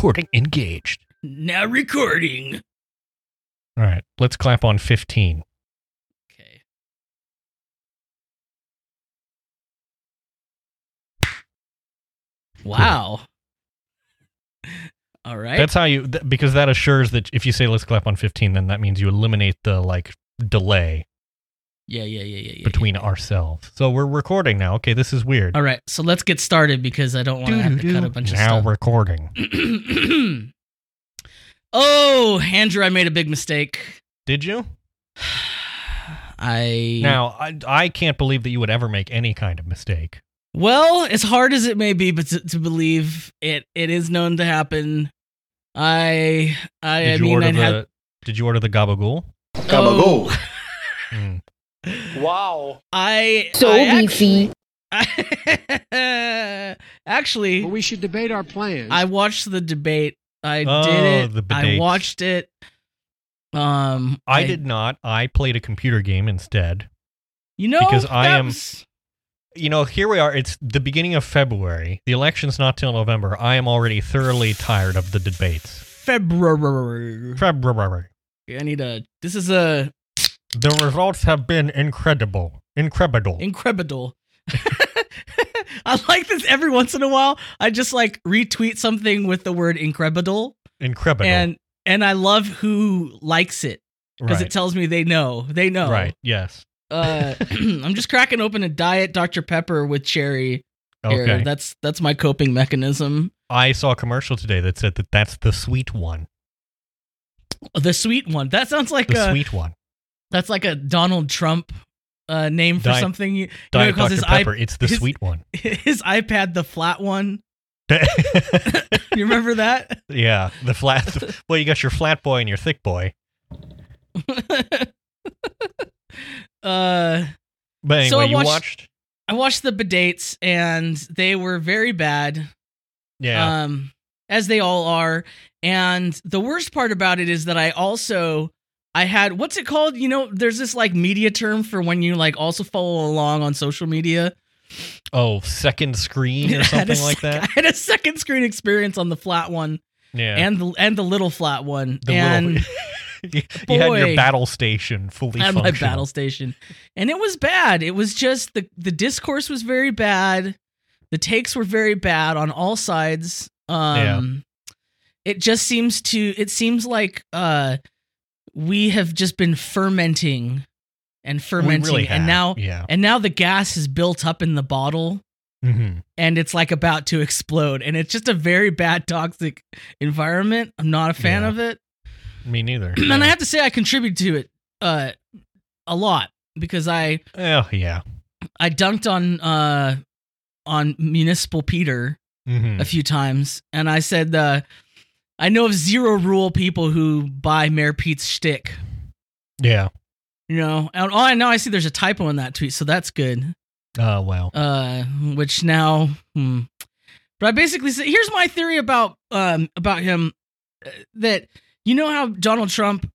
recording engaged. Now recording. All right, let's clap on 15. Okay. Wow. All right. That's how you th- because that assures that if you say let's clap on 15 then that means you eliminate the like delay yeah, yeah, yeah, yeah, yeah. between yeah. ourselves. So we're recording now. Okay, this is weird. All right, so let's get started because I don't want to have to cut a bunch now of stuff. Now recording. oh, Andrew, I made a big mistake. Did you? I Now, I, I can't believe that you would ever make any kind of mistake. Well, as hard as it may be, but to, to believe it, it is known to happen. I, I, Did I you mean, order I'd the have Did you order the gabagool? oh, Hmm. Wow. I So I beefy. Actually, actually, Well, we should debate our plans. I watched the debate. I Oh, did it. the I watched it. Um, I did not. I played a computer game instead. You know, because I am- was- You know, here we are. It's the beginning of February. The election's not till November. I am already thoroughly tired of the debates. February. February. I need a. This is a The results have been incredible. Incredible. incredible. I like this every once in a while. I just like retweet something with the word incredible, incredible. and and I love who likes it because right. it tells me they know. They know. Right. Yes. Uh, I'm just cracking open a diet Dr Pepper with cherry. Here. Okay. That's that's my coping mechanism. I saw a commercial today that said that that's the sweet one. The sweet one. That sounds like The a sweet one. That's like a Donald Trump uh, name for Diet- something. You, you know, Diet he Dr. his, Pepper. iP- it's the his- sweet one. his iPad the flat one. You remember that? yeah. The flat. well, you got your flat boy and your thick boy. uh, But anyway, So I you watched- watched. I watched the Bedates and they were very bad. Yeah. Um, as they all are. And the worst part about it is that I also I had what's it called? You know, there's this like media term for when you like also follow along on social media. oh, second screen or something like sec- that. I had a second screen experience on the flat one Yeah. and the and the little flat one. The and little, you, you had your battle station fully I had my battle station. And it was bad. It was just the the discourse was very bad. The takes were very bad on all sides. Um it just seems to it seems like uh we have just been fermenting and fermenting really and now yeah. and now the gas is built up in the bottle hmm and it's like about to explode and it's just a very bad toxic environment. I'm not a fan Yeah. of it. Me neither. and I have to say I contribute to it uh a lot because I Oh yeah. I dunked on uh on municipal Peter hmm a few times and I said uh I know of zero rule people who buy Mayor Pete's shtick. Yeah. You know, and oh, I know I see there's a typo in that tweet, so that's good. Oh well. Uh, which now, hmm. but I basically say here's my theory about um about him uh, that you know how Donald Trump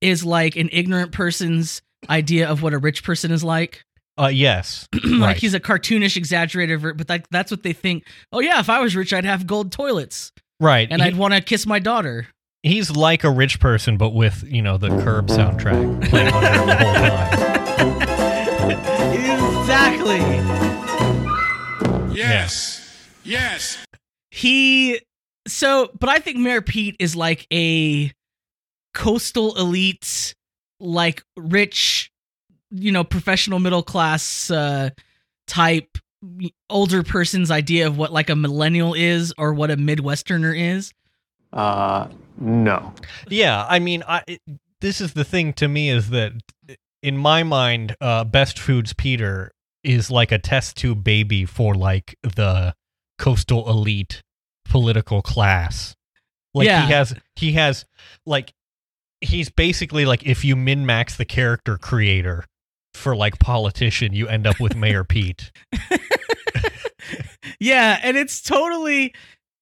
is like an ignorant person's idea of what a rich person is like. Uh yes. like Right. he's a cartoonish exaggerated ver- but like that's what they think oh yeah if i was rich i'd have gold toilets Right. and He- i'd want to kiss my daughter he's like a rich person, but with you know the Curb soundtrack playing under him the whole time. exactly Yes. Yes. he so but i think mayor pete is like a coastal elite like rich you know professional middle class uh type older person's idea of what like a millennial is or what a midwesterner is Uh, no. Yeah, I mean, I it, this is the thing to me is that in my mind, uh, Best Foods Peter is like a test tube baby for like the coastal elite political class. Like Yeah. he has he has like he's basically like if you min max the character creator for like politician, you end up with Mayor Pete. yeah, and it's totally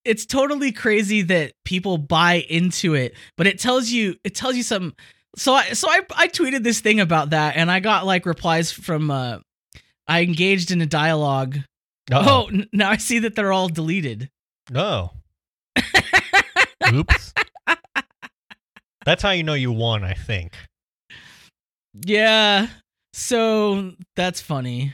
it's totally crazy that people buy into it, but it tells you it tells you something. So I so I I tweeted this thing about that and I got like replies from uh I engaged in a dialogue. Oh, Uh-oh. n- now I see that they're all deleted. no. Oops. That's how you know you won, I think. Yeah. So that's funny.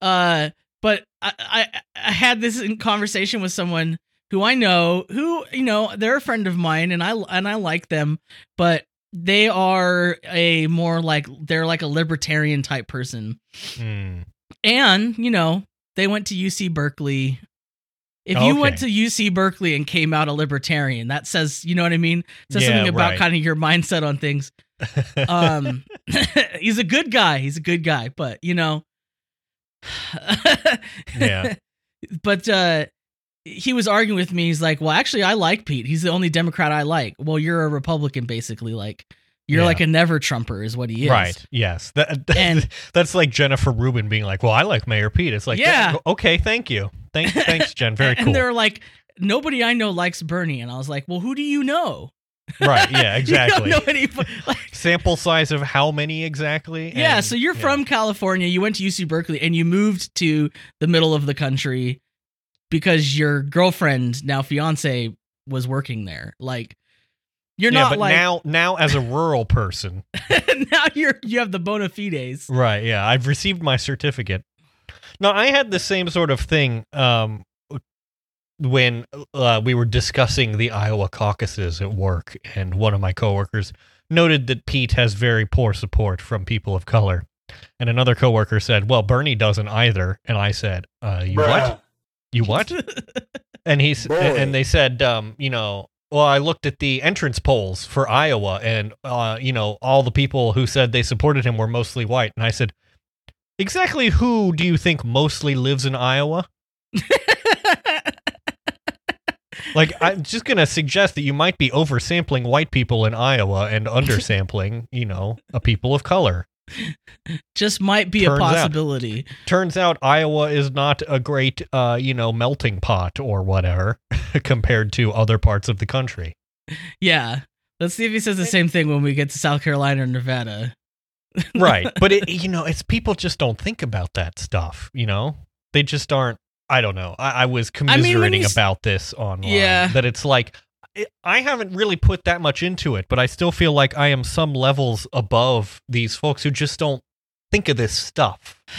Uh but I, I I had this in conversation with someone who I know who you know they're a friend of mine and I and I like them but they are a more like they're like a libertarian type person. Hmm. And, you know, they went to UC Berkeley. If you went to UC Berkeley and came out a libertarian, that says, you know what I mean? It says Yeah, something about right. kind of your mindset on things. Um he's a good guy. He's a good guy, but you know Yeah. But uh he was arguing with me. He's like, "Well, actually I like Pete. He's the only Democrat I like." Well, you're a Republican basically like you're Yeah. like a never Trumper is what he is. Right. Yes. That, And- that's like Jennifer Rubin being like, "Well, I like Mayor Pete." It's like, Yeah. okay, thank you, thanks, thanks, Jen. Very and cool. they're like, nobody I know likes Bernie, and I was like, well, who do you know? Right. Yeah. Exactly. you don't know any, like, Sample size of how many exactly? yeah. So you're yeah. from California. You went to UC Berkeley, and you moved to the middle of the country because your girlfriend, now fiance, was working there. Like, you're yeah, not but like now, now as a rural person, now you're you have the bona fides. right? Yeah, I've received my certificate. No, I had the same sort of thing um, when uh, we were discussing the Iowa caucuses at work, and one of my coworkers noted that Pete has very poor support from people of color, and another coworker said, "Well, Bernie doesn't either," and I said, uh, "You what? You what?" and he's and they said, um, you know, well, I looked at the entrance polls for Iowa, and uh, you know, all the people who said they supported him were mostly white, and I said, exactly who do you think mostly lives in Iowa? Like, I'm just gonna suggest that you might be oversampling white people in Iowa and undersampling, you know, a people of color. Just might be Turns a out. possibility. Turns out Iowa is not a great, uh, you know, melting pot or whatever compared to other parts of the country. Yeah. Let's see if he says the same thing when we get to South Carolina or Nevada. right but it you know it's people just don't think about that stuff you know they just aren't i don't know i, I was mean, commiserating you s- about this online Yeah. that it's like I- i haven't really put that much into it but i still feel like i am some levels above these folks who just don't think of this stuff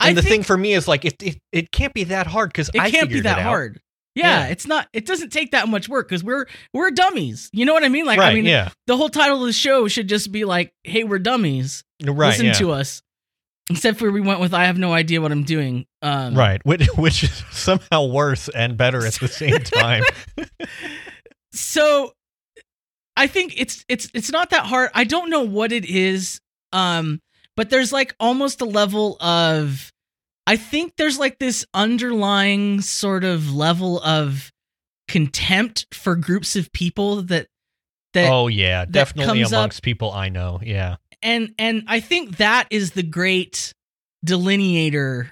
I and the think thing for me is like it, it, it can't be that hard because it i can't be that hard. Yeah, Yeah. it's not. It doesn't take that much work because we're we're dummies. You know what I mean? Like, right I mean, yeah the whole title of the show should just be like, "Hey, we're dummies. right Listen yeah. to us." Except for we went with, "I have no idea what I'm doing." Um, right which, which is somehow worse and better at the same time. So i think it's it's it's not that hard. I don't know what it is um but there's like almost a level of i think there's like this underlying sort of level of contempt for groups of people that that oh yeah definitely comes up- amongst people i know yeah and and i think that is the great delineator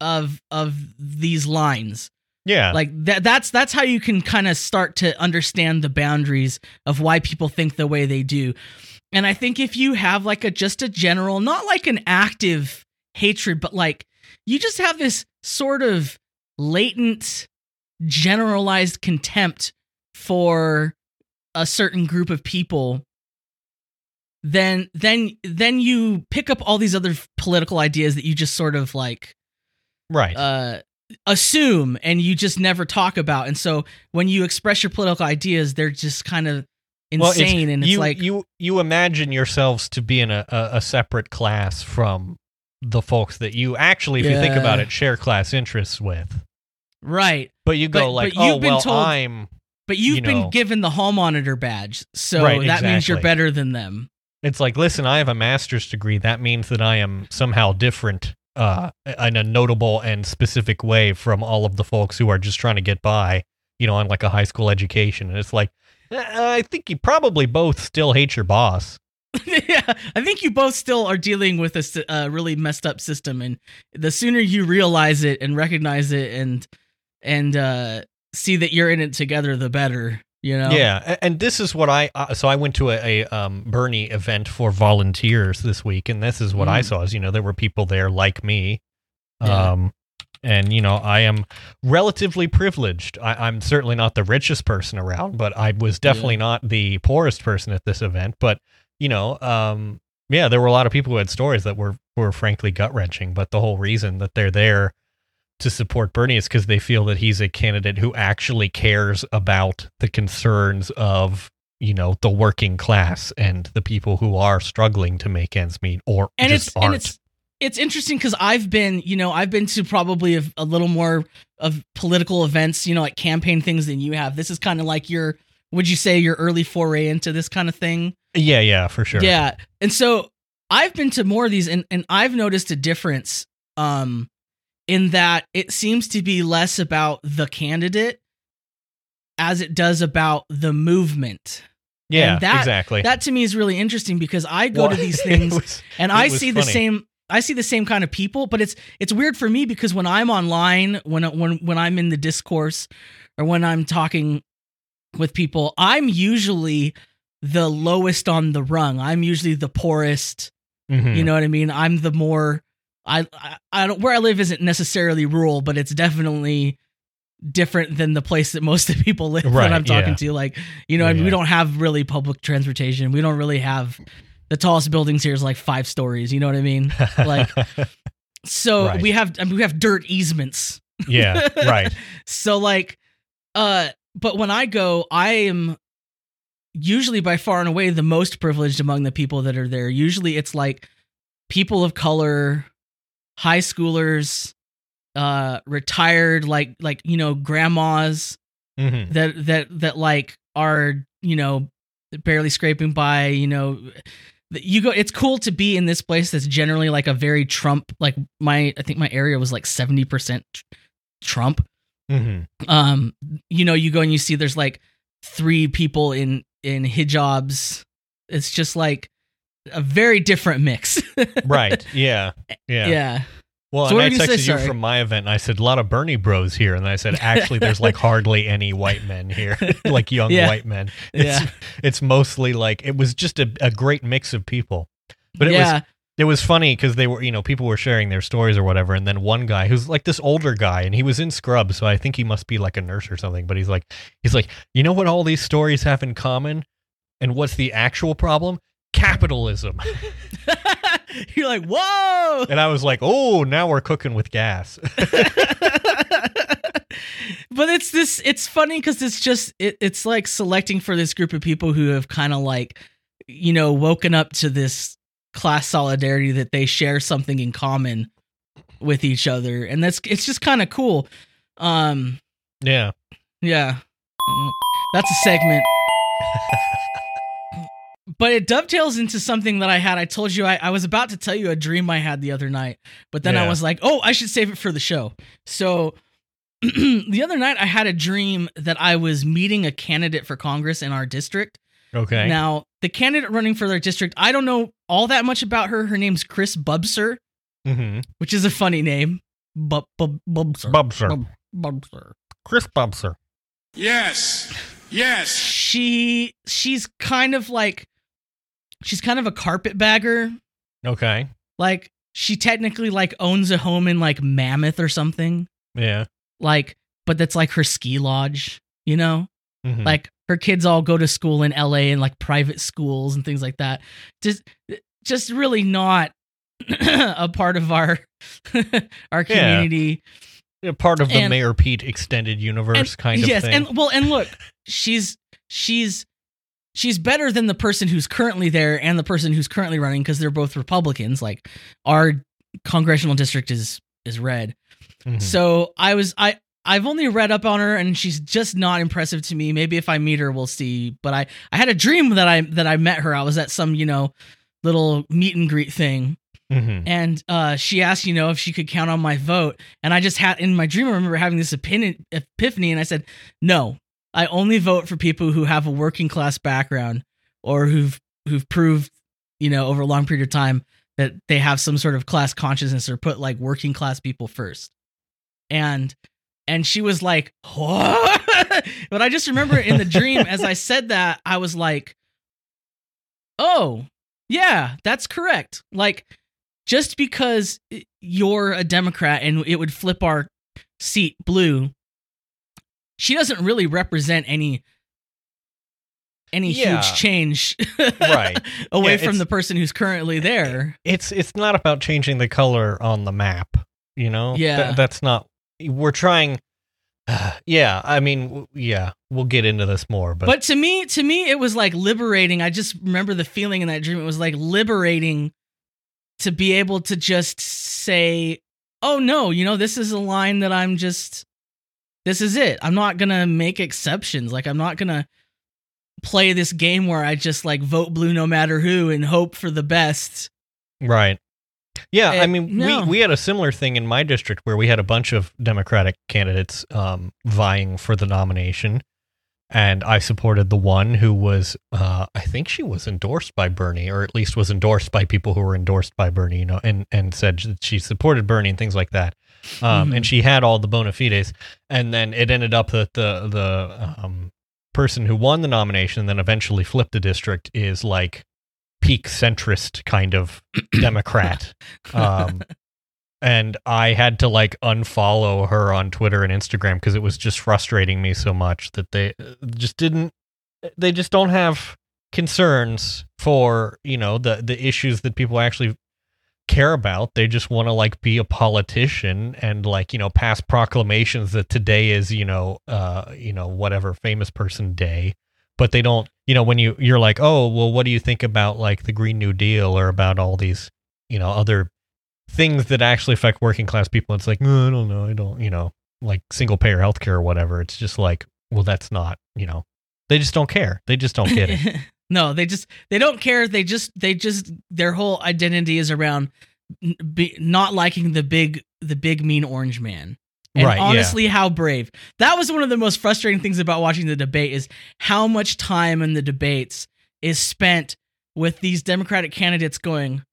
of of these lines. Yeah. Like that that's that's how you can kind of start to understand the boundaries of why people think the way they do. And i think if you have like a just a general not like an active hatred but like you just have this sort of latent generalized contempt for a certain group of people then then then you pick up all these other political ideas that you just sort of like right. uh assume and you just never talk about. And so when you express your political ideas they're just kind of Well, it's- insane and it's you, like you you imagine yourselves to be in a, a, a separate class from the folks that you actually, if you think about it, share class interests with. right. But you go But- like, but you've oh been well, told- I'm. but you've You been given the hall monitor badge so Right, that means you're better than them It's like, listen, I have a master's degree. That means that I am somehow different, uh, in a notable and specific way from all of the folks who are just trying to get by, you know, on like a high school education. And it's like, uh, I think you probably both still hate your boss. yeah i think you both still are dealing with a a really messed up system and the sooner you realize it and recognize it and and uh see that you're in it together the better you know Yeah, and this is what I uh, so I went to a, a um, Bernie event for volunteers this week, and this is what I Mm. saw. Is you know there were people there like me, Yeah. um, And you know, I am relatively privileged. I, I'm certainly not the richest person around, but I was definitely not the poorest person at this event. But you know, um, yeah, there were a lot of people who had stories that were were frankly gut wrenching. But the whole reason that they're there to support Bernie is because they feel that he's a candidate who actually cares about the concerns of you know the working class and the people who are struggling to make ends meet or and just it's aren't. and it's it's interesting because I've been, you know, I've been to probably a, a little more of political events, you know, like campaign things than you have. This is kind of like your, would you say, your early foray into this kind of thing? yeah, yeah, for sure. Yeah. And so I've been to more of these and, and I've noticed a difference um in that it seems to be less about the candidate as it does about the movement. yeah, and that- exactly. That to me is really interesting because I go Well, to these things was- and I see the same I see the same kind of people, but it's it's weird for me because when I'm online, when when when I'm in the discourse or when I'm talking with people, I'm usually the lowest on the rung. I'm usually the poorest. Mhm. You know what I mean? I'm the more I, I I don't where I live isn't necessarily rural, but it's definitely different than the place that most of the people live Right, that I'm talking yeah. to. Like, you know, I mean, we don't have really public transportation. We don't really have the tallest buildings here is like five stories. You know what I mean? Like, so Right. we have I mean, we have dirt easements. yeah, right. So like, uh, but when I go, I am usually by far and away the most privileged among the people that are there. Usually it's like people of color, high schoolers, uh, retired, like like you know grandmas hmm that that that like are you know barely scraping by. You know, you go. It's cool to be in this place that's generally like a very Trump. Like my, I think my area was like seventy percent Trump hmm um you know you go and you see there's like three people in in hijabs it's just like a very different mix Right. Yeah. Yeah. yeah Well, So and I you texted say? you from my event, and I said a lot of Bernie Bros here, and I said actually, there's like hardly any white men here, like young Yeah. white men. It's, Yeah. it's mostly like it was just a, a great mix of people. But it was it was funny because they were you know people were sharing their stories or whatever and then one guy who's like this older guy and he was in scrubs so i think he must be like a nurse or something but he's like he's like you know what all these stories have in common and what's the actual problem capitalism. You're like whoa! And i was like oh now we're cooking with gas. But it's this it's funny because it's just it, it's like selecting for this group of people who have kind of like you know woken up to this class solidarity that they share something in common with each other. And that's it's just kind of cool. Um yeah. yeah. That's a segment but it dovetails into something that i had. I told you i, I was about to tell you a dream i had the other night but then i was like oh i should save it for the show. So the other night i had a dream that i was meeting a candidate for congress in our district. Okay. Now the candidate running for their district i don't know all that much about her. Her name's chris bubser mm-hmm. which is a funny name. Bub, bub, bubser. Bubser. Bub- bubser. Chris bubser. Yes. Yes. she she's kind of like she's kind of a carpetbagger. Okay. Like she technically like owns a home in like mammoth or something. Yeah. Like but that's like her ski lodge you know? Mhm. like her kids all go to school in la in like private schools and things like that. Just just really not a part of our our community. Yeah, part of the and- mayor pete extended universe and, kind of yes, thing. and well, and look, she's she's she's better than the person who's currently there and the person who's currently running because they're both Republicans. Like our congressional district is is red. Mhm. So I was I I've only read up on her and she's just not impressive to me. Maybe if I meet her, we'll see. But I I had a dream that I that I met her. I was at some you know little meet and greet thing Mhm. and uh, she asked, you know, if she could count on my vote. And I just had in my dream, I remember having this opinion, epiphany, and I said, no, I only vote for people who have a working class background or who've who've proved, you know, over a long period of time that they have some sort of class consciousness or put like working class people first. And and she was like, what? but I just remember in the dream, as I said that, I was like, oh, yeah, that's correct. Like just because eh, you're a Democrat and it would flip our seat blue, she doesn't really represent any any Yeah. huge change Right. away Yeah, from the person who's currently there. it's it's not about changing the color on the map you know Th- Yeah. that's not we're trying yeah i mean w- yeah we'll get into this more but, But to me, to me, it was like liberating. I just remember the feeling in that dream. It was like liberating to be able to just say, "Oh no, you know, this is a line that I'm just, this is it. I'm not gonna make exceptions. Like I'm not gonna play this game where I just like vote blue no matter who and hope for the best." right yeah i mean no. we we had a similar thing in my district where we had a bunch of democratic candidates um vying for the nomination and i supported the one who was uh i think she was endorsed by bernie or at least was endorsed by people who were endorsed by bernie you know and and said that she supported bernie and things like that um, Mhm. and she had all the bona fides. And then it ended up that the the um, person who won the nomination, and then eventually flipped the district, is like peak centrist kind of Democrat. Um, and I had to like unfollow her on Twitter and Instagram because it was just frustrating me so much that they uh, just didn't. They just don't have concerns for you know the the issues that people actually care about. They just want to like be a politician and like, you know, pass proclamations that today is, you know, uh, you know, whatever famous person day. But they don't, you know, when you you're like, "Oh, well what do you think about like the Green New Deal or about all these, you know, other things that actually affect working class people?" It's like, "No, I don't know. I don't, you know, like single payer healthcare or whatever." It's just like, "Well, that's not, you know, they just don't care. They just don't get it." no, they just they don't care. They just they just their whole identity is around be, not liking the big the big mean orange man. And Right, yeah. honestly, how brave. That was one of the most frustrating things about watching the debate is how much time in the debates is spent with these Democratic candidates going,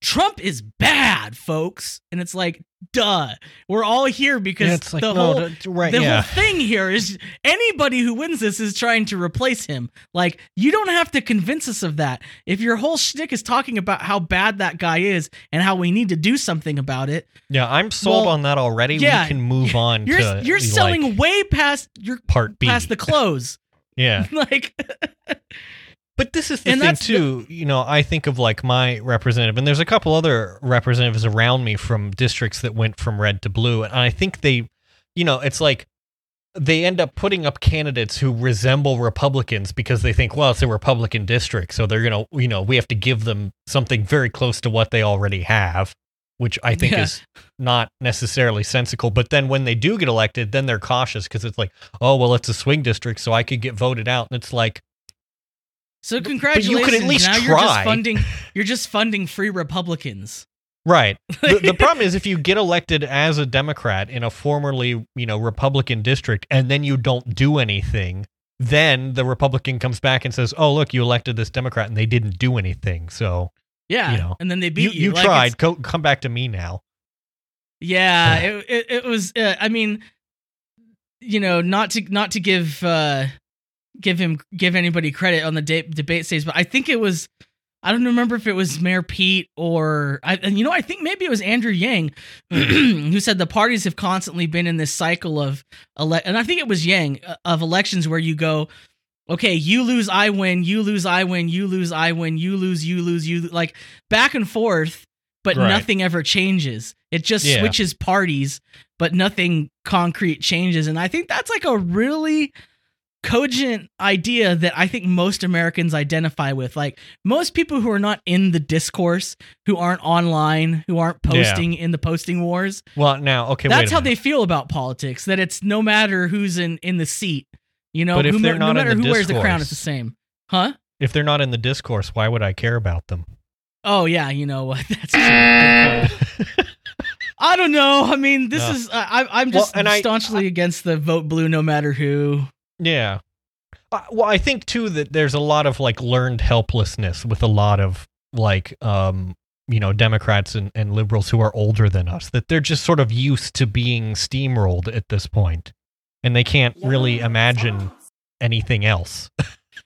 Trump is bad, folks. And it's like, duh. We're all here because Yeah, it's like, the no, whole d- right, the yeah. whole thing here is anybody who wins this is trying to replace him. Like, you don't have to convince us of that. If your whole shtick is talking about how bad that guy is and how we need to do something about it, Yeah, I'm sold Well, on that already. yeah, we can move on you're to you're like, selling way past your part B. past the close. yeah. like, But this is the And thing that's the- too. you know, I think of like my representative, and there's a couple other representatives around me from districts that went from red to blue, and I think they, you know, it's like they end up putting up candidates who resemble Republicans because they think, well, it's a Republican district, so they're gonna, you know, we have to give them something very close to what they already have, which I think Yeah. is not necessarily sensical. But then when they do get elected, then they're cautious because it's like, oh, well, it's a swing district, so I could get voted out, and it's like. So you congratulations. could at least now you're just funding you're just funding free Republicans. Right. The, the problem is if you get elected as a Democrat in a formerly, you know, Republican district and then you don't do anything, then the Republican comes back and says, "Oh, look, you elected this Democrat and they didn't do anything." So, Yeah. You know, and then they you beat you. you Like, tried. Co- come back to me now. Yeah, it, it it was. Uh, I mean, you know, not to not to give uh give him give anybody credit on the de- debate stage, but I think it was. I don't remember if it was Mayor Pete or I, and you know I think maybe it was Andrew Yang who said the parties have constantly been in this cycle of ele- and I think it was Yang uh, of elections where you go okay you lose I win you lose I win you lose I win you lose you lose you like back and forth but Right. nothing ever changes it just Yeah. switches parties but nothing concrete changes and I think that's like a really cogent idea that I think most Americans identify with. Like most people who are not in the discourse, who aren't online, who aren't Yeah. posting in the posting wars, Well, now, okay, wait that's how minute. they feel about politics. That it's no matter who's in in the seat, you know, But if who, they're no not in matter who wears the crown, it's the same, huh? if they're not in the discourse, why would I care about them? Oh yeah, you know what? That's true. I don't know. I mean, this No. is I, I- I'm Well, just and I- staunchly against the vote blue no matter who. Yeah. Uh, well, I think too that there's a lot of like learned helplessness with a lot of like um you know Democrats and, and liberals who are older than us that they're just sort of used to being steamrolled at this point and they can't really imagine anything else.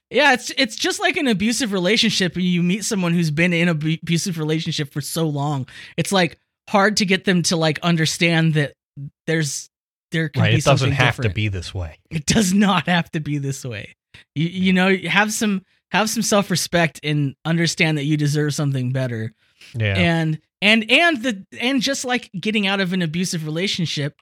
Yeah, it's it's just like an abusive relationship and you meet someone who's been in an abusive relationship for so long. It's like hard to get them to like understand that there's there can right. be It doesn't have to be this way. It does not have to be this way. You you know, have some have some self-respect and understand that you deserve something better. Yeah. And and and the and just like getting out of an abusive relationship,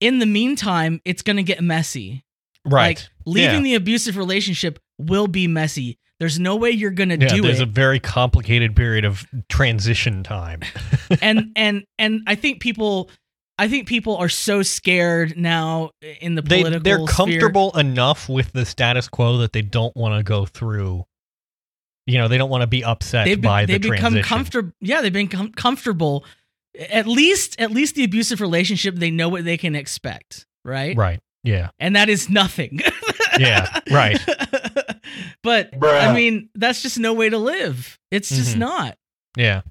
in the meantime, it's going to get messy. right. Like leaving Yeah. the abusive relationship will be messy. There's no way you're going to yeah, do there's it. There's a very complicated period of transition time. and and and I think people I think people are so scared now in the political they're sphere. comfortable enough with the status quo that they don't want to go through. You know, they don't want to be upset They've, be- by they the become transition. comfortable. Yeah, they've been com- comfortable. At least, at least the abusive relationship, they know what they can expect, right? Right. Yeah. And that is nothing. Yeah, right. but I mean, that's just no way to live. It's just Mhm. not. Yeah.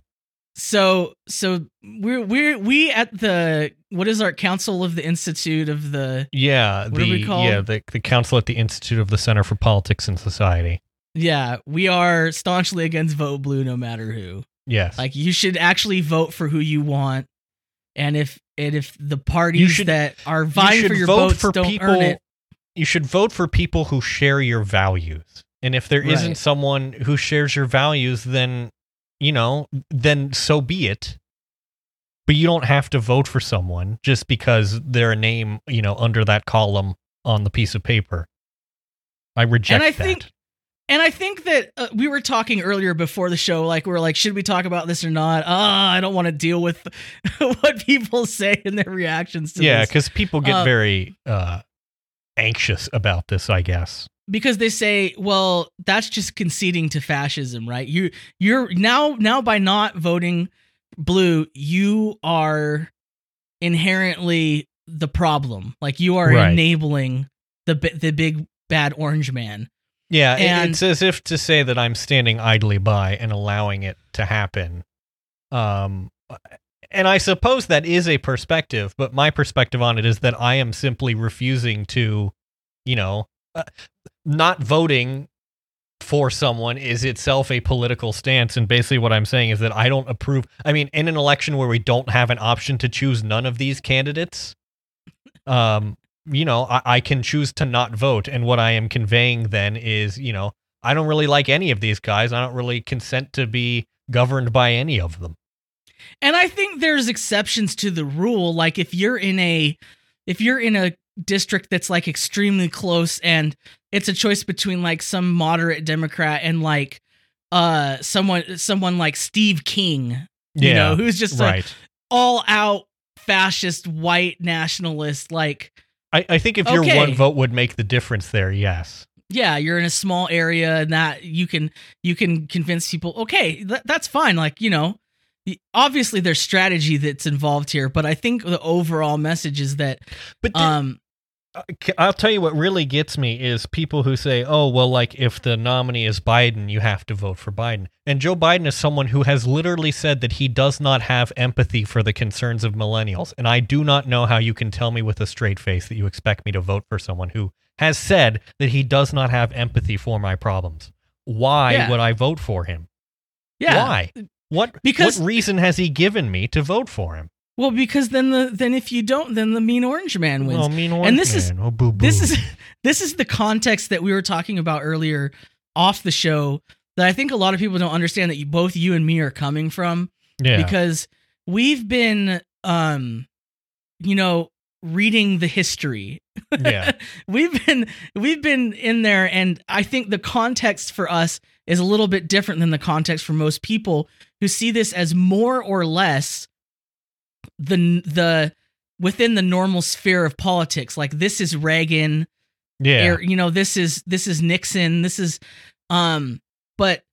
So, so we're we're we at the what is our council of the institute of the Yeah. What the are we called? yeah, the the council at the Institute of the Center for Politics and Society. yeah we are staunchly against vote blue no matter who. Yes. Like you should actually vote for who you want, and if and if the parties You should- that are You vying should for your vote votes for don't people earn it, you should vote for people who share your values. And if there Right. not someone who shares your values, then you know, then so be it. But you don't have to vote for someone just because they're a name, you know, under that column on the piece of paper. I reject and I that. think- And I think that uh, we were talking earlier before the show, like we are like, should we talk about this or not? Ah, I don't want to deal with what people say and their reactions to yeah, because people get Uh, very uh, anxious about this. I guess. Because they say, well, that's just conceding to fascism, right? You you're now now by not voting blue, you are inherently the problem. Like you are Right. enabling the the big bad orange man. Yeah, And- it's as if to say that I'm standing idly by and allowing it to happen. Um, and I suppose that is a perspective, but my perspective on it is that I am simply refusing to, you know, uh, not voting for someone is itself a political stance. And basically, what I'm saying is that I don't approve. I mean, in an election where we don't have an option to choose none of these candidates, um, you know, I, I can choose to not vote. And what I am conveying then is, you know, I don't really like any of these guys. I don't really consent to be governed by any of them. And I think there's exceptions to the rule. Like if you're in a if you're in a district that's like extremely close and it's a choice between like some moderate Democrat and like uh someone someone like Steve King, you know, who's just right. all out fascist white nationalist like I, I think if your one vote would make the difference there, yes. yeah you're in a small area and that you can you can convince people okay th- that's fine like you know obviously there's strategy that's involved here but i think the overall message is that But um Uh, I'll tell you what really gets me is people who say, "Oh, well, like if the nominee is Biden, you have to vote for Biden." And Joe Biden is someone who has literally said that he does not have empathy for the concerns of millennials, and I do not know how you can tell me with a straight face that you expect me to vote for someone who has said that he does not have empathy for my problems. Why Yeah. would I vote for him? yeah Why? What Because- what reason has he given me to vote for him? Well because then the then if you don't then the mean orange man wins. Oh, mean And this is- oh, boo, this is this is the context that we were talking about earlier off the show that i think a lot of people don't understand that you, both you and me are coming from. Yeah. because we've been um you know reading the history. Yeah. we've been we've been in there and i think the context for us is a little bit different than the context for most people who see this as more or less the the within the normal sphere of politics like this is reagan Yeah. or, you know this is this is nixon this is um but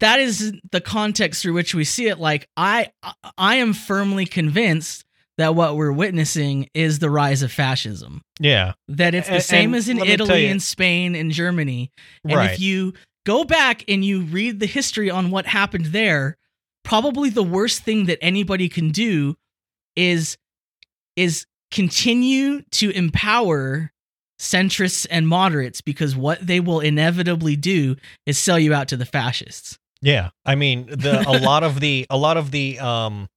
that is the context through which we see it like i i am firmly convinced that what we're witnessing is the rise of fascism yeah. that it's the A- same and as in let me tell Italy and Spain and Germany. And right. if you go back and you read the history on what happened there, probably the worst thing that anybody can do is is continue to empower centrists and moderates because what they will inevitably do is sell you out to the fascists. Yeah, I mean, the a lot of the a lot of the um,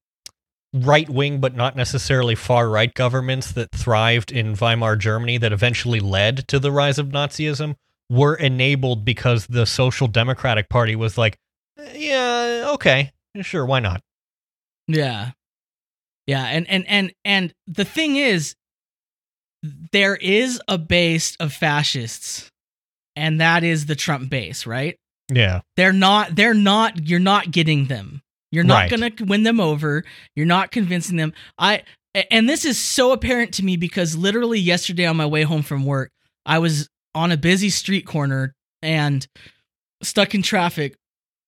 right wing, but not necessarily far right governments that thrived in Weimar Germany that eventually led to the rise of Nazism were enabled because the Social Democratic Party was like, "Eh, yeah, okay, sure, why not? Yeah. Yeah, and and and and the thing is there is a base of fascists and that is the Trump base, right? Yeah, They're not they're not you're not getting them. You're not Right. going to win them over. You're not convincing them. I and this is so apparent to me because literally yesterday on my way home from work, I was on a busy street corner and stuck in traffic.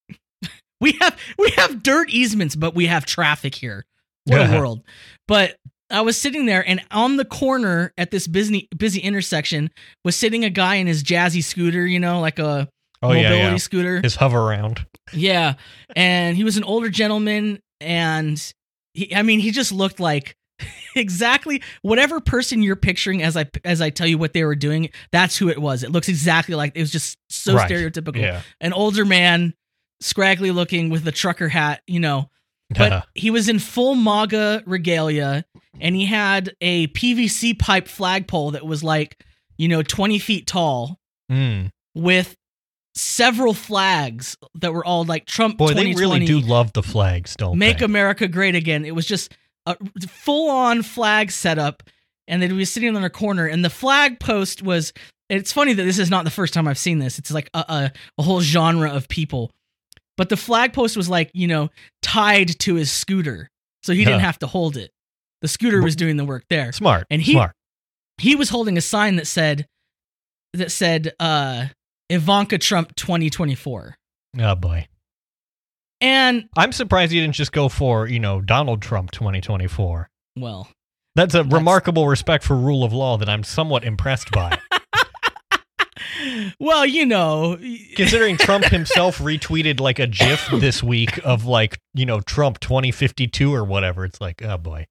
we have we have dirt easements, but we have traffic here. What a world. But I was sitting there and on the corner at this busy busy intersection was sitting a guy in his jazzy scooter, you know, like a oh mobility yeah, yeah. scooter. His Hoveround. Yeah. And he was an older gentleman and he I mean he just looked like exactly whatever person you're picturing as I as I tell you what they were doing, that's who it was. It looks exactly like it was just so Right. stereotypical. Yeah, An older man, scraggly looking with the trucker hat, you know. But he was in full MAGA regalia and he had a PVC pipe flagpole that was like, you know, 20 feet tall Mm. with several flags that were all like Trump boy, they really do love the flags, don't they? make they? America great again. It was just a full on flag setup, and then we were sitting on a corner, and the flag post was. It's funny that this is not the first time I've seen this. It's like a, a, a whole genre of people, but the flag post was like you know tied to his scooter, so he didn't have to hold it. The scooter was doing the work there Smart And he- smart. he was holding a sign that said that said uh Ivanka Trump 2024. Oh boy, And I'm surprised you didn't just go for you know Donald Trump 2024. well, That's a That's- remarkable respect for rule of law that I'm somewhat impressed by. well, you know, Considering Trump himself retweeted like a GIF this week of like, you know, Trump 2052 or whatever. It's like, oh boy.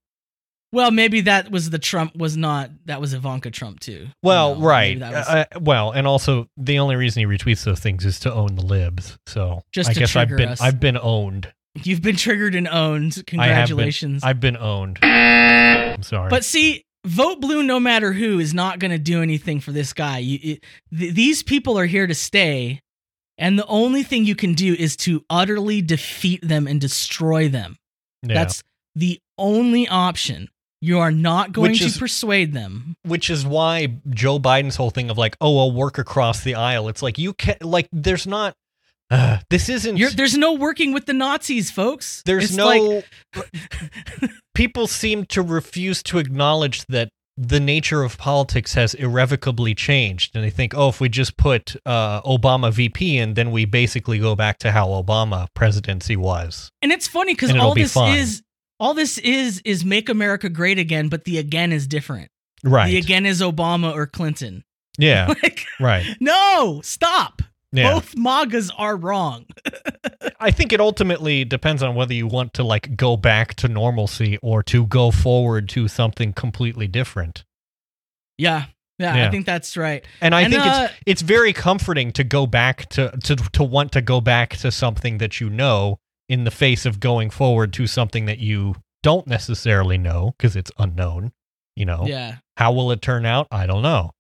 well, maybe that was the Trump was not that was Ivanka Trump too. Well, You know, right. was- Uh, well, and also the only reason he retweets those things is to own the libs. So Just I to guess I've been us. I've been owned. You've been triggered and owned. I have been- Congratulations. I've been owned. I'm sorry. But see, vote blue no matter who is not going to do anything for this guy. You, it, th- these people are here to stay, and the only thing you can do is to utterly defeat them and destroy them. Yeah. That's the only option. You are not going Which to is- persuade them. which is why Joe Biden's whole thing of like, oh, I'll work across the aisle. It's like you can not like there's not uh, this isn't You're, there's no working with the Nazis, folks. there's It's no like- people seem to refuse to acknowledge that the nature of politics has irrevocably changed and they think oh if we just put uh, obama vp in then we basically go back to how obama presidency was and it's funny because all be this is all this is is make America great again, but the again is different. right The again is Obama or Clinton. yeah like, right no, stop. Yeah. Both MAGAs are wrong. i think it ultimately depends on whether you want to like go back to normalcy or to go forward to something completely different. Yeah, yeah, Yeah. I think that's right. and i And, think uh, it's it's very comforting to go back to, to to want to go back to something that you know in the face of going forward to something that you don't necessarily know because it's unknown you know? Yeah, how will it turn out? I don't know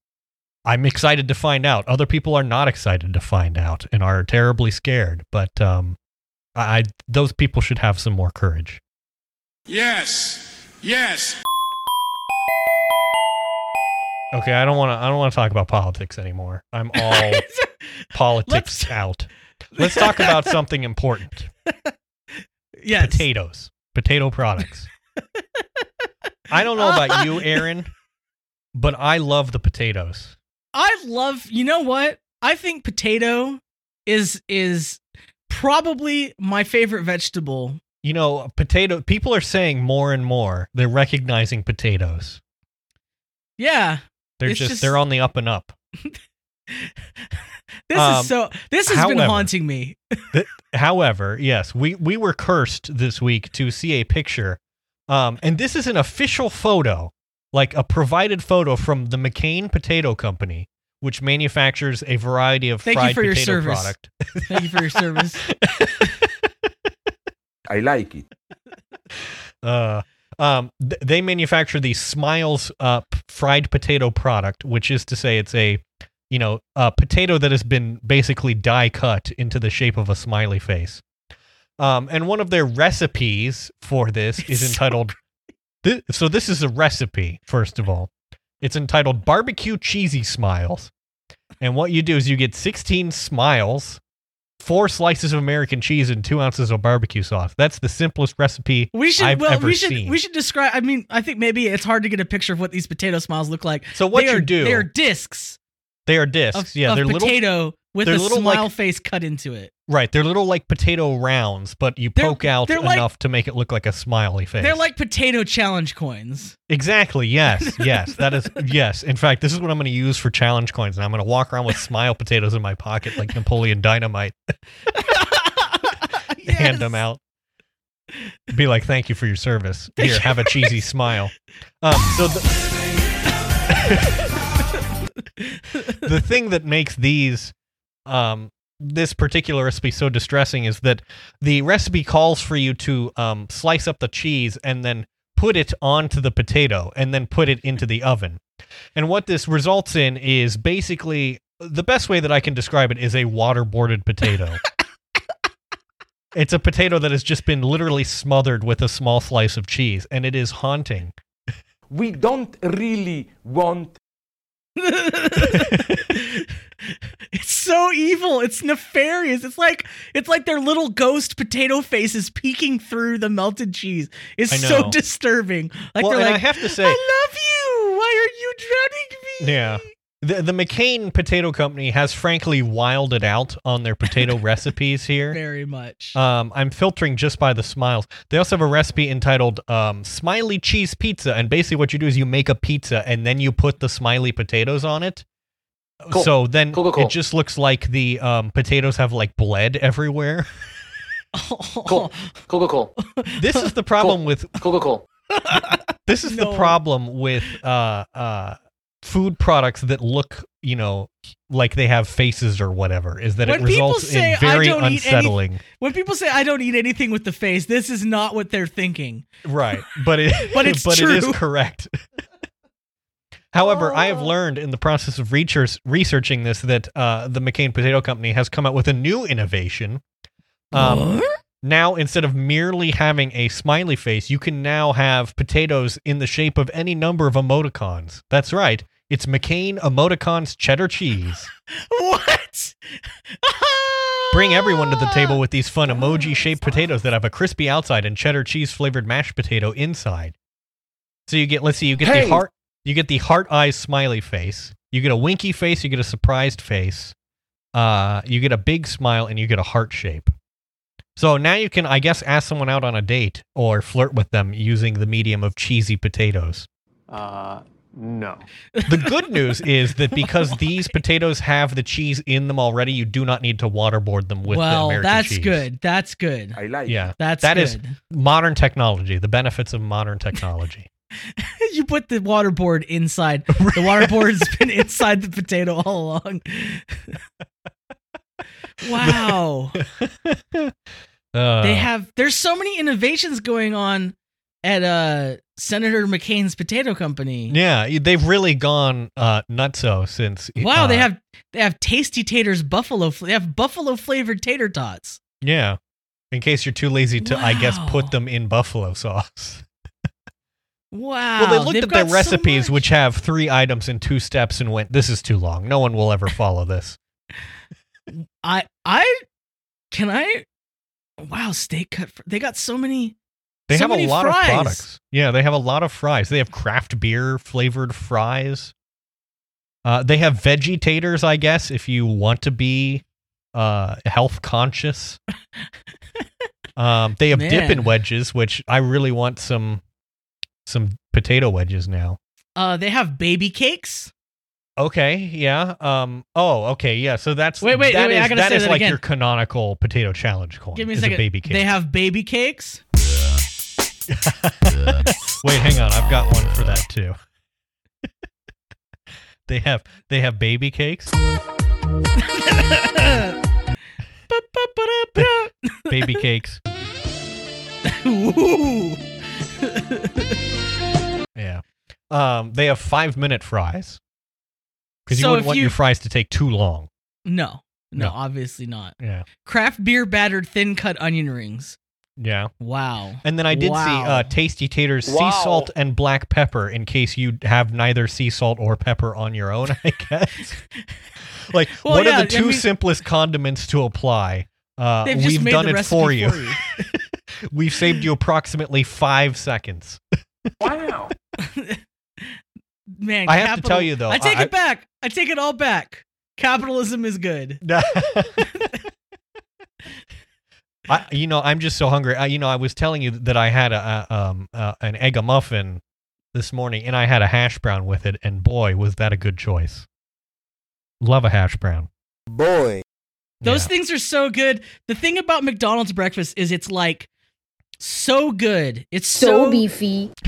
i'm excited to find out other people are not excited to find out and are terribly scared but um i, I those people should have some more courage Yes. Yes. okay i don't want to i don't want to talk about politics anymore i'm all politics Let's- out let's talk about something important yes. potatoes, potato products. I don't know about you, Aaron, but I love the potatoes. I love. You know what? I think potato is is probably my favorite vegetable. You know, potato people are saying more and more they're recognizing potatoes. Yeah, They're just, just- they're on the up and up. this Um, is so. This has been haunting me. However, yes, we we were cursed this week to see a picture. Um and this is an official photo like a provided photo from the McCain Potato Company, which manufactures a variety of Thank you fried for your potato service. product. Thank you for your service. I like it. uh, um, th- they manufacture the Smiles uh, p- fried potato product, which is to say, it's a you know a potato that has been basically die cut into the shape of a smiley face. Um, and one of their recipes for this is It's so entitled. Thi- so this is a recipe. First of all, it's entitled barbecue cheesy smiles. And what you do is you get 16 smiles, four slices of American cheese, and two ounces of barbecue sauce. That's the simplest recipe We should I've well ever we should seen. we should describe I mean I think maybe it's hard to get a picture of what these potato smiles look like. So what they you are, do? They are discs They are discs. of, yeah, of they're little. potato with they're a little, smile like- face cut into it. Right, they're little like potato rounds, but you They're- poke out they're like- enough to make it look like a smiley face. They're like potato challenge coins. exactly. Yes, yes, that is yes. In fact, this is what I'm going to use for challenge coins, and I'm going to walk around with smile potatoes in my pocket like Napoleon Dynamite. Hand them out. Be like, thank you for your service. Here, have a cheesy smile. Um, so the, the thing that makes these um this particular recipe so distressing is that the recipe calls for you to um, slice up the cheese and then put it onto the potato and then put it into the oven. And what this results in is basically the best way that I can describe it is a waterboarded potato. it's a potato that has just been literally smothered with a small slice of cheese, and it is haunting. We don't really want it's so evil. It's nefarious. It's like it's like their little ghost potato faces peeking through the melted cheese. It's so disturbing. Like well, they're like, I have to say, I love you. Why are you drowning me? Yeah. The, the McCain Potato Company has frankly wilded out on their potato recipes here. Very much. Um, I'm filtering just by the smiles. They also have a recipe entitled um, Smiley Cheese Pizza. And basically, what you do is you make a pizza and then you put the smiley potatoes on it. Cool. So then Cool, cool, cool. it just looks like the um, potatoes have like bled everywhere. cool, cool, cool, cool, this is the problem with cool, cool, cool. this is No. the problem with uh uh food products that look you know like they have faces or whatever is that When it people results say, in "I very don't eat any- unsettling when people say I don't eat anything with the face, this is not what they're thinking. right but it But it's but it is correct however i have Oh. learned in the process of research, researching this that uh, the mccain potato company has come out with a new innovation um, now instead of merely having a smiley face you can now have potatoes in the shape of any number of emoticons that's right it's mccain emoticons cheddar cheese What? bring everyone to the table with these fun emoji shaped potatoes that have a crispy outside and cheddar cheese flavored mashed potato inside so you get let's see you get Hey! the heart you get the heart eyes smiley face you get a winky face you get a surprised face uh you get a big smile and you get a heart shape so now you can i guess ask someone out on a date or flirt with them using the medium of cheesy potatoes Uh, no. the good news is that because these potatoes have the cheese in them already you do not need to waterboard them with the well, American that's cheese. good. That's good. I like yeah That's That is good. modern technology the benefits of modern technology you put the waterboard inside. The waterboard's been inside the potato all along. wow. Uh, they have there's so many innovations going on at uh Senator McCain's potato company. yeah they've really gone uh nutso since Wow, uh, they have they have Tasty Taters buffalo they have buffalo flavored tater tots. yeah in case you're too lazy to i guess put them in buffalo sauce Wow. well they looked they've at their got so recipes which have three items in two steps and went this is too long no one will ever follow this I I can I Wow, steak cut fr- they got so many They so have a lot fries. of products. Yeah, they have a lot of fries. They have craft beer flavored fries. Uh, they have veggie taters, I guess, if you want to be uh, health conscious. um, they have dipping Man. wedges, which I really want some some potato wedges now. uh they have baby cakes. Okay, yeah. Um. Oh, okay, yeah. So that's Wait, wait, that wait, I is- gotta that say is that like again. your canonical potato challenge coin. Give me a is second. baby cake. They have baby cakes. Wait, hang on. I've got one for that too. They have they have baby cakes, baby cakes. Ooh. Yeah. Um, they have five minute fries because you So wouldn't if want you- your fries to take too long. No, no, No. obviously not. Yeah. Craft beer battered thin cut onion rings. Yeah. Wow. And then I did see Wow. uh, Tasty Taters sea Wow. salt and black pepper in case you have neither sea salt or pepper on your own, I guess. like, Well, what yeah, are I the two mean- simplest condiments to apply? Uh, They've just we've made done the it recipe for you. For you. we've saved you approximately five seconds. Wow. Man, I have to tell you, though, I take I- it back. I take it all back. Capitalism is good. I, you know, I'm just so hungry. I, you know, I was telling you that I had a, a um uh, an egg a muffin this morning, and I had a hash brown with it, and boy, was that a good choice. Love a hash brown. Boy. Those Yeah. things are so good. The thing about McDonald's breakfast is it's like so good. It's so, So beefy.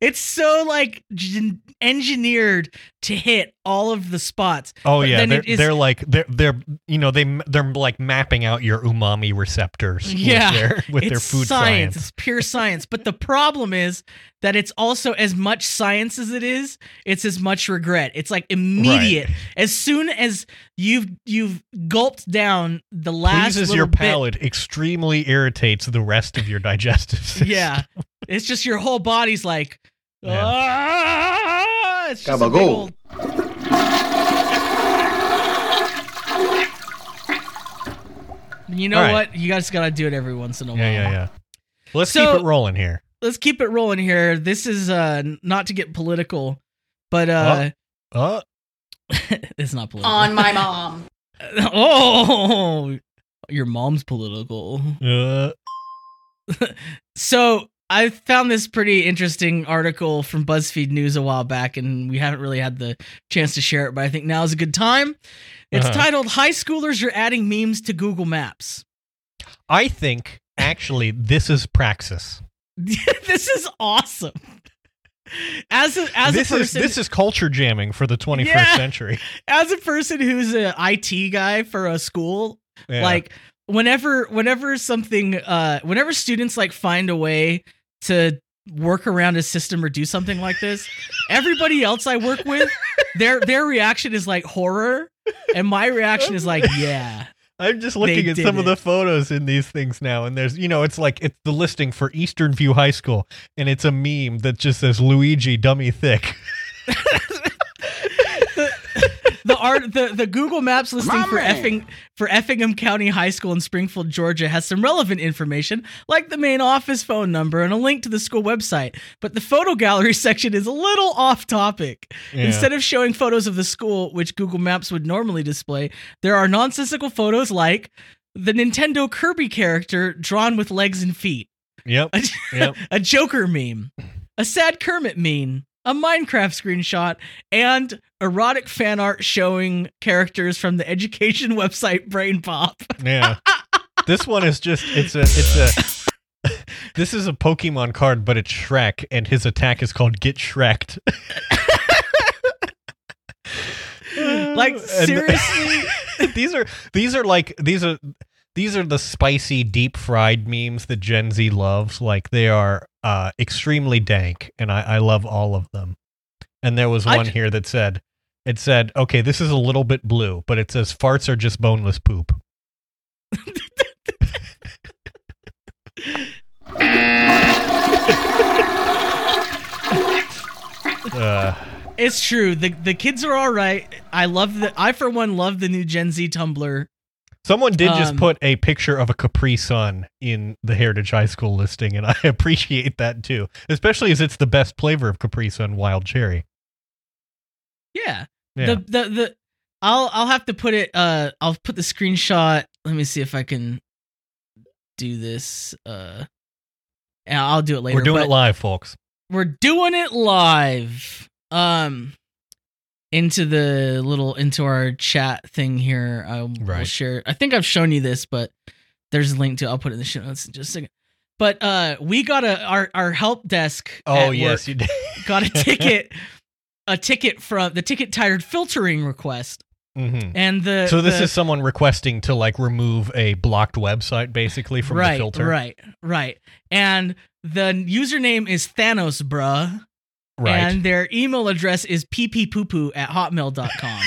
it's so like gen- engineered to hit all of the spots. Oh yeah, then they're is- they're like they're they're you know they they're like mapping out your umami receptors. Yeah, with their, with their food science. science. It's pure science. But the problem is that it's also as much science as it is. It's as much regret. It's like immediate. As soon as you've you've gulped down the last Pleases your bit- palate, extremely irritates the rest of your digestive system. Yeah, it's just your whole body's like. Yeah. "Ah!" It's just a big Gabagool. old- You know All right. what? You guys gotta do it every once in a while. yeah, yeah, yeah. Let's So- keep it rolling here. let's keep it rolling here. This is uh not to get political, but uh Uh, it's not political. On my mom. oh, your mom's political. uh, So I found this pretty interesting article from BuzzFeed News a while back, and we haven't really had the chance to share it, but I think now is a good time. It's Uh-huh. titled "High Schoolers Are Adding Memes to Google Maps." I think actually this is praxis. this is awesome. As a, as this a person, is this is culture jamming for the 21st Yeah. century. as a person who's an IT guy for a school, Yeah. like whenever whenever something uh whenever students like find a way to work around a system or do something like this everybody else i work with their their reaction is like horror and my reaction is like yeah I'm just looking at some of the photos in these things now, and there's, you know, it's like it's the listing for Eastern View High School, and it's a meme that just says Luigi dummy thick. the art the, the google maps listing My for man. effing for effingham county high school in springfield georgia has some relevant information like the main office phone number and a link to the school website but the photo gallery section is a little off topic Yeah. Instead of showing photos of the school, which Google Maps would normally display, there are nonsensical photos like the Nintendo Kirby character drawn with legs and feet, Yep. a, Yep. a Joker meme, a sad Kermit meme, a Minecraft screenshot, and erotic fan art showing characters from the education website Brain Pop. Yeah. this one is just it's a it's a this is a Pokemon card, but it's Shrek, and his attack is called Get Shreked. Like seriously, these are these are like these are these are the spicy deep fried memes that Gen Z loves. Like they are uh, extremely dank, and I, I love all of them. And there was one j- here that said it said, okay, this is a little bit blue, but it says farts are just boneless poop. uh, it's true. The the kids are all right. I love the I for one love the new Gen Z Tumblr. Someone did just Um, put a picture of a Capri Sun in the Heritage High School listing, and I appreciate that too, especially as it's the best flavor of Capri Sun Wild Cherry. Yeah. Yeah. The the the I'll I'll have to put it uh I'll put the screenshot. Let me see if I can do this uh and I'll do it later. We're doing it live, folks. We're doing it live. Um into the little into our chat thing here. I will Right. share. I think I've shown you this, but there's a link to. I'll put it in the show notes in just a second. But uh, we got a our our help desk. Oh yes, you did. got a ticket a ticket from the ticket tired filtering request, hmm and the So this the- is someone requesting to like remove a blocked website basically from right, the filter. right, right, and the username is Thanos, bruh. Right. And their email address is pppoopoo at hotmail.com.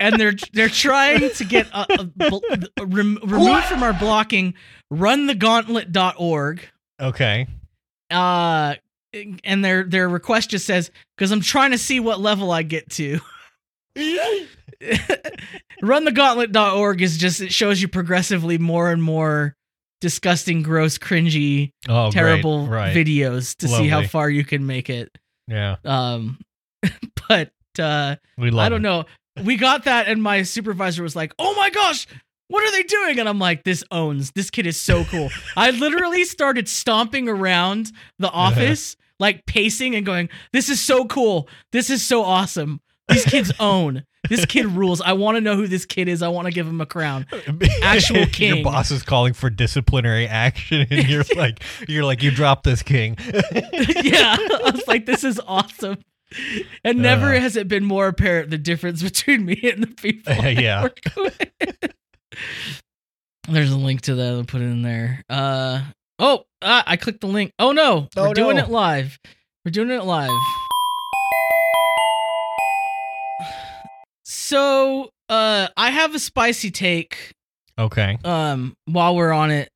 and they're they're trying to get uh, uh, bl- rem- removed from our blocking runthegauntlet.org. okay. Uh and their their request just says cuz I'm trying to see what level I get to. runthegauntlet.org is just it shows you progressively more and more disgusting, gross, cringy, Oh, terrible Right. videos to see how far you can make it. Yeah. Um, but uh, We I don't it. know. We got that, and my supervisor was like, "Oh my gosh, what are they doing?" And I'm like, "This owns. This kid is so cool." I literally started stomping around the office, like pacing and going, "This is so cool. This is so awesome. These kids own. This kid rules. I want to know who this kid is. I want to give him a crown." Actual king. Your boss is calling for disciplinary action, and you're like, you're like, you dropped this king. yeah, I was like, "This is awesome." And never Uh. has it been more apparent the difference between me and the people. I Yeah. There's a link to that. I'll put it in there. Uh oh, ah, I clicked the link. Oh no, we're Oh, doing no. it live. We're doing it live. So, uh, I have a spicy take. Okay. Um, while we're on it,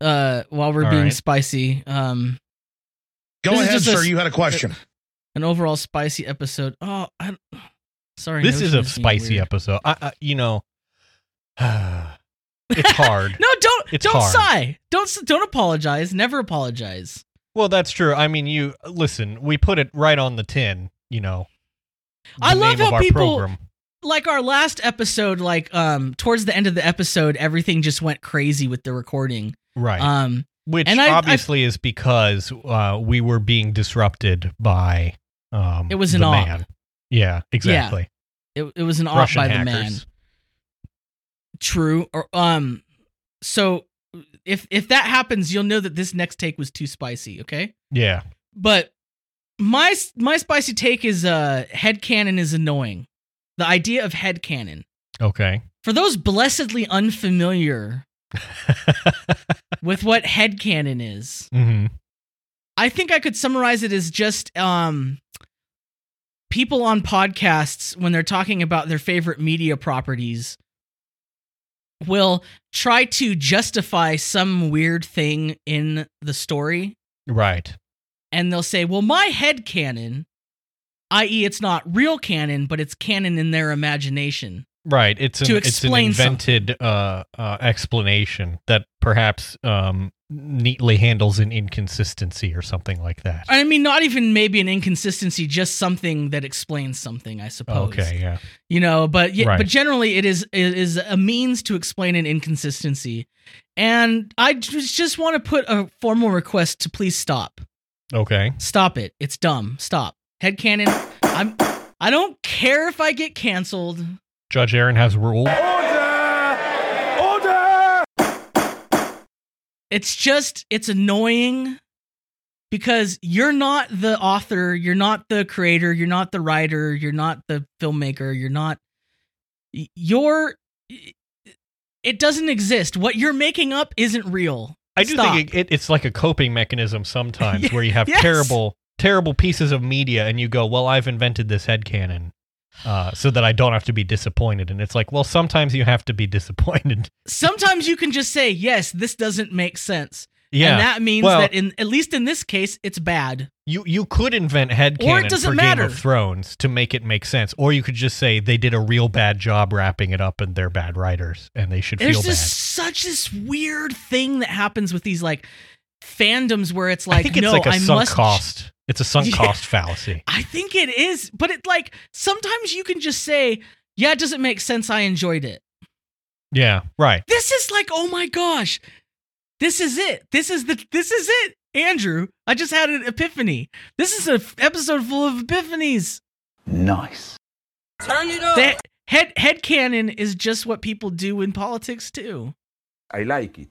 uh, while we're All being right. spicy, um, Go ahead, just a sir. you had a question. an overall spicy episode. Oh, I, sorry. This is a spicy weird. episode. I, I, you know, it's hard. No, don't It's don't hard. sigh. Don't don't apologize. Never apologize. Well, that's true. I mean, you listen. We put it right on the tin. You know. I love name how our people- program. Like our last episode, like um towards the end of the episode, everything just went crazy with the recording. Right. Um Which and I- I- obviously is because uh, we were being disrupted by um, It was an the op. man. Yeah, exactly. it, it was an off by the hackers. man. True. Or um so if if that happens, you'll know that this next take was too spicy, okay? Yeah. But my my spicy take is uh headcanon is annoying. The idea of head headcanon. Okay. For those blessedly unfamiliar with what head headcanon is, hmm I think I could summarize it as just um people on podcasts when they're talking about their favorite media properties will try to justify some weird thing in the story Right. and they'll say, "Well, my head canon, i.e. it's not real canon, but it's canon in their imagination." Right. It's an, it's an invented uh, uh, explanation that perhaps um, neatly handles an inconsistency or something like that. I mean, not even maybe an inconsistency, just something that explains something, I suppose. Okay. Yeah. you know but yeah, Right. but generally it is it is a means to explain an inconsistency and i just want to put a formal request to please stop Okay. stop it it's dumb stop headcanon i'm i don't care if i get canceled Judge Aaron has ruled. Order! Order! It's just it's annoying because you're not the author you're not the creator you're not the writer you're not the filmmaker you're not y- you're it doesn't exist what you're making up isn't real I do Stop. think it, it's like a coping mechanism sometimes Yeah, where you have yes. terrible, terrible pieces of media and you go, well, I've invented this headcanon uh, so that I don't have to be disappointed. And it's like, well, sometimes you have to be disappointed. sometimes you can just say yes this doesn't make sense Yeah. and that means Well- that in at least in this case it's bad you, you could invent headcanon Or it doesn't for matter. Game of Thrones to make it make sense. Or you could just say they did a real bad job wrapping it up and they're bad writers and they should there's feel bad. There's just such this weird thing that happens with these like fandoms where it's I like think it's no like a I sunk must cost. It's a sunk Yeah. cost fallacy. I think it is, but it like sometimes you can just say, "Yeah, it doesn't make sense. I enjoyed it." Yeah, right. This is like, oh my gosh, this is it. This is the this is it, Andrew. I just had an epiphany. This is an episode full of epiphanies. Nice. Turn it That head head canon is just what people do in politics too. I like it.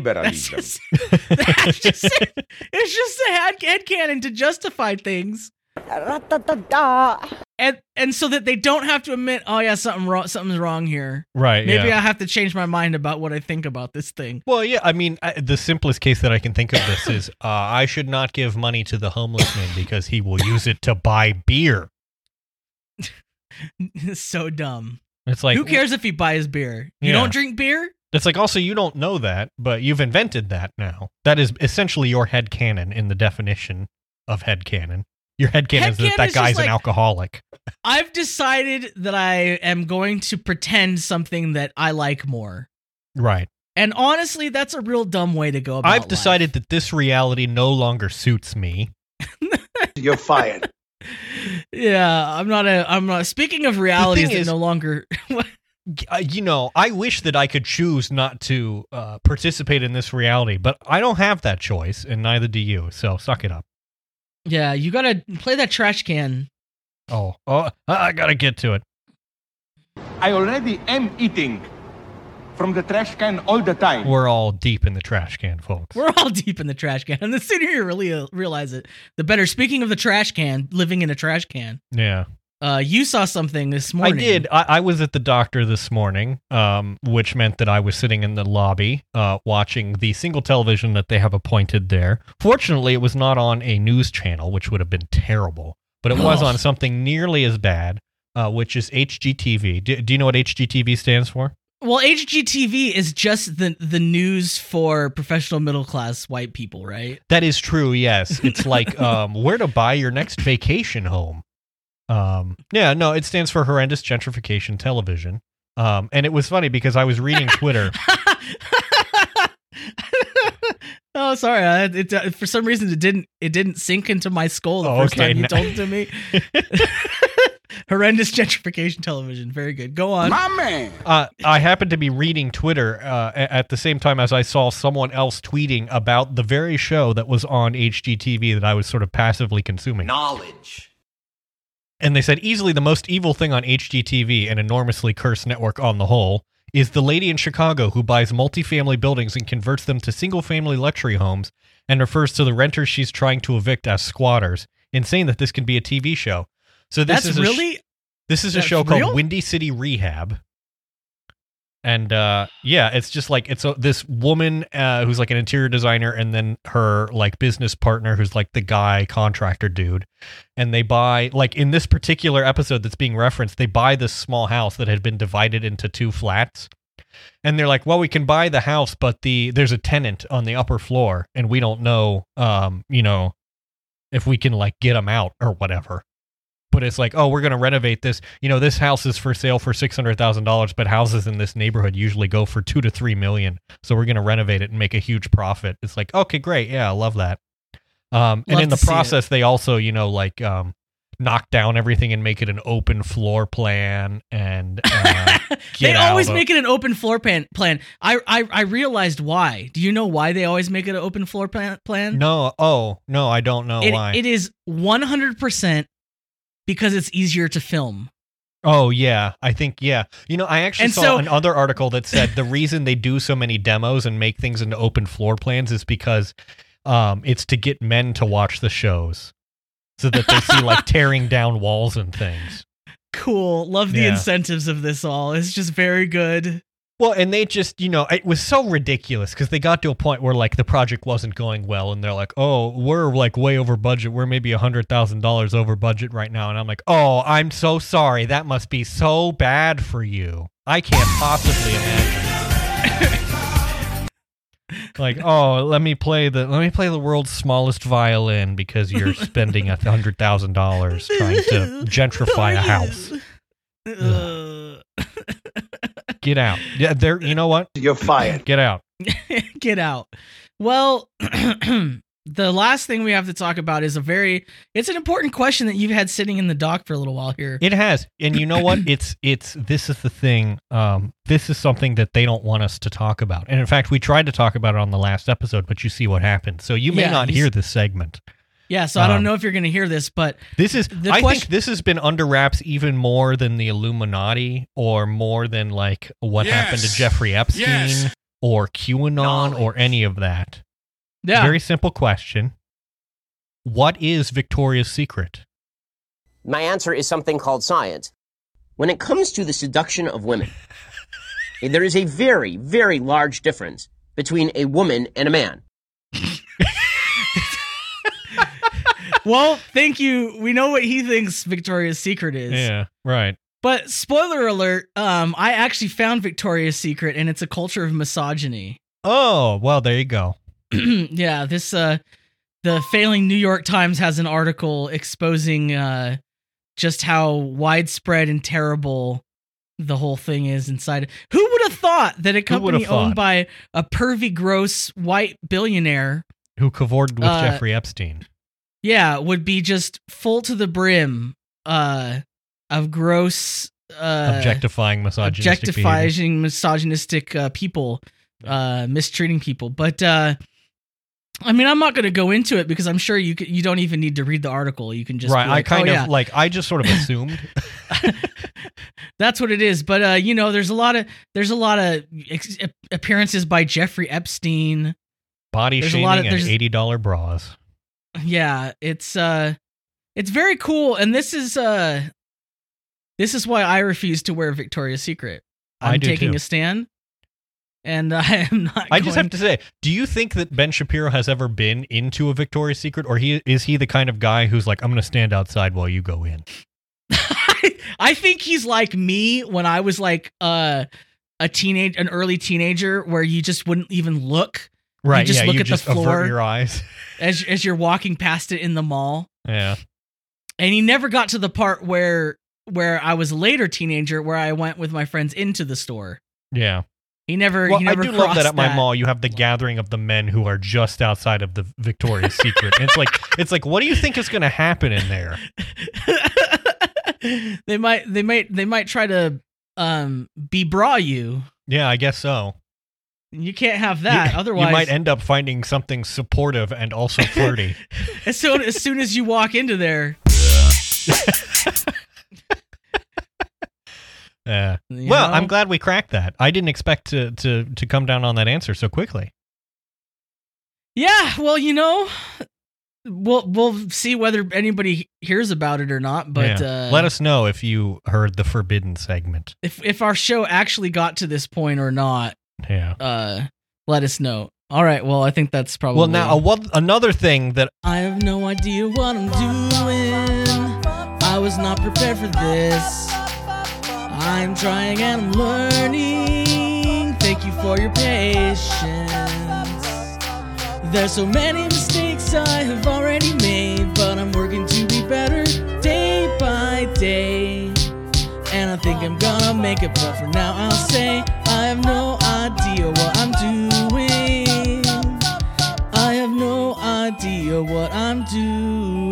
That's Liberalism. just, that's just it's just a head, head canon to justify things. And and so that they don't have to admit, oh yeah, something wrong, something's wrong here. Right. Maybe yeah. I have to change my mind about what I think about this thing. Well, yeah, I mean, I, the simplest case that I can think of this is uh, I should not give money to the homeless man because he will use it to buy beer. So dumb. It's like Who cares if he buys beer? You Yeah. don't drink beer? It's like also you don't know that, but you've invented that now. That is essentially your head canon in the definition of head canon. Your head canon is that Headcanon that is just guy's an alcoholic. I've decided that I am going to pretend something that I like more. Right. And honestly, that's a real dumb way to go about it. I've life. decided that this reality no longer suits me. You're fired. Yeah, I'm not a. I'm not. Speaking of realities that is- no longer. G- uh, you know, I wish that I could choose not to uh, participate in this reality, but I don't have that choice, and neither do you. So suck it up. yeah, you gotta play that trash can. Oh, oh, I I gotta get to it. I already am eating from the trash can all the time. We're all deep in the trash can, folks. We're all deep in the trash can, and the sooner you really realize it, the better. Speaking of the trash can, living in a trash can. Yeah. Uh, you saw something this morning. I did. I, I was at the doctor this morning, um, which meant that I was sitting in the lobby uh, watching the single television that they have appointed there. Fortunately, it was not on a news channel, which would have been terrible, but it was Oh. on something nearly as bad, uh, which is HGTV. Do, do you know what HGTV stands for? Well, HGTV is just the the news for professional middle class white people, right? That is true. Yes, it's like um, where to buy your next vacation home. Um, yeah, no, it stands for horrendous gentrification television. Um, and it was funny because I was reading Twitter. oh, sorry. I, it, uh, for some reason, it didn't it didn't sink into my skull the Oh, first okay. time you told it to me. Horrendous gentrification television. Very good. Go on. My man. uh, I happened to be reading Twitter uh, at the same time as I saw someone else tweeting about the very show that was on HGTV that I was sort of passively consuming. Knowledge. And they said easily the most evil thing on HGTV, an enormously cursed network on the whole, is the lady in Chicago who buys multifamily buildings and converts them to single family luxury homes and refers to the renters she's trying to evict as squatters. Insane that this can be a TV show. So this That's is a sh- really this is a show real? called Windy City Rehab. And uh, yeah, it's just like it's a, this woman uh, who's like an interior designer, and then her like business partner who's like the guy contractor dude. And they buy like in this particular episode that's being referenced, they buy this small house that had been divided into two flats. And they're like, well, we can buy the house, but the there's a tenant on the upper floor, and we don't know, um, you know, if we can like get him out or whatever but it's like, oh, we're going to renovate this. You know, this house is for sale for six hundred thousand dollars, but houses in this neighborhood usually go for two to three million. So we're going to renovate it and make a huge profit. It's like, okay, great, yeah, I love that. Um, and Love in the to see it. process, they also, you know, like um, knock down everything and make it an open floor plan and uh, they always of- make it an open floor plan. Plan. I, I I realized why. Do you know why they always make it an open floor plan? Plan. no. Oh no, I don't know it, why. it is one hundred percent because it's easier to film. Oh yeah, I think yeah. You know, I actually And saw so- another article that said the reason they do so many demos and make things into open floor plans is because um, it's to get men to watch the shows, so that they see like tearing down walls and things. Cool. Love the Yeah. incentives of this all. It's just very good. Well, and they just, you know, it was so ridiculous because they got to a point where like the project wasn't going well, and they're like, "Oh, we're like way over budget. We're maybe a hundred thousand dollars over budget right now." And I'm like, "Oh, I'm so sorry. That must be so bad for you. I can't possibly imagine." like, oh, let me play the let me play the world's smallest violin because you're spending a hundred thousand dollars trying to gentrify a house. Get out. Yeah, there. You know what? You're fired. Get out. Get out. Well, the last thing we have to talk about is a very it's an important question that you've had sitting in the dock for a little while here. It has, and you know what? It's it's this is the thing. Um, this is something that they don't want us to talk about, and in fact, we tried to talk about it on the last episode, but you see what happened. So you may Yeah, not hear this segment. Yeah, so I don't um, know if you're going to hear this, but This is. The I question- think this has been under wraps even more than the Illuminati, or more than like what happened to Jeffrey Epstein, Yes. or QAnon or any of that. Yeah. Very simple question. What is Victoria's Secret? My answer is something called science. When it comes to the seduction of women, there is a very, very large difference between a woman and a man. Well, thank you. We know what he thinks Victoria's Secret is. Yeah, right. But spoiler alert, um, I actually found Victoria's Secret and it's a culture of misogyny. Oh, well, there you go. yeah, this uh the failing New York Times has an article exposing uh just how widespread and terrible the whole thing is inside. Who would have thought that a Who would have company owned by a pervy gross white billionaire Who cavorted with Uh, Jeffrey Epstein? Yeah, would be just full to the brim uh of gross uh Objectifying misogynistic behavior. objectifying misogynistic uh, people uh mistreating people but uh i mean i'm not going to go into it because i'm sure you you don't even need to read the article you can just right. like, I kind oh, of yeah, like. I just sort of assumed. that's what it is but uh you know there's a lot of there's a lot of ex- appearances by jeffrey epstein Body There's shaming of- and eighty dollar bras. Yeah it's uh it's very cool and this is uh this is why i refuse to wear victoria's secret i'm taking too. a stand and i am not I just have to say, do you think that Ben Shapiro has ever been into a Victoria's Secret, or he is he the kind of guy who's like, I'm going to stand outside while you go in? I think he's like me when I was like uh, a teenage, an early teenager, where you just wouldn't even look Right. just yeah. look you at the just floor. avert your eyes. as as you're walking past it in the mall. yeah. And he never got to the part where where I was a later teenager, where I went with my friends into the store. Yeah. He never. Well, he I do love that at my mall you have the gathering of the men who are just outside of the Victoria's Secret. And it's like it's like what do you think is going to happen in there? they might. They might. They might try to um be bra you. Yeah, I guess so. You can't have that. you, Otherwise, you might end up finding something supportive and also flirty. as soon as soon as you walk into there. Yeah. you well, know? I'm glad we cracked that. I didn't expect to to to come down on that answer so quickly. Yeah, well, you know, we'll we'll see whether anybody hears about it or not. But Yeah. uh, let us know if you heard the forbidden segment. if if our show actually got to this point or not. Yeah. Uh, let us know. All right. Well, I think that's probably. Well, now uh, what, another thing that I have no idea what I'm doing. I was not prepared for this. I'm trying and I'm learning. Thank you for your patience. There's so many mistakes I have already made, but I'm working to be better day by day. And I think I'm gonna make it, but for now I'll say have no idea what I'm doing. I have no idea what I'm doing.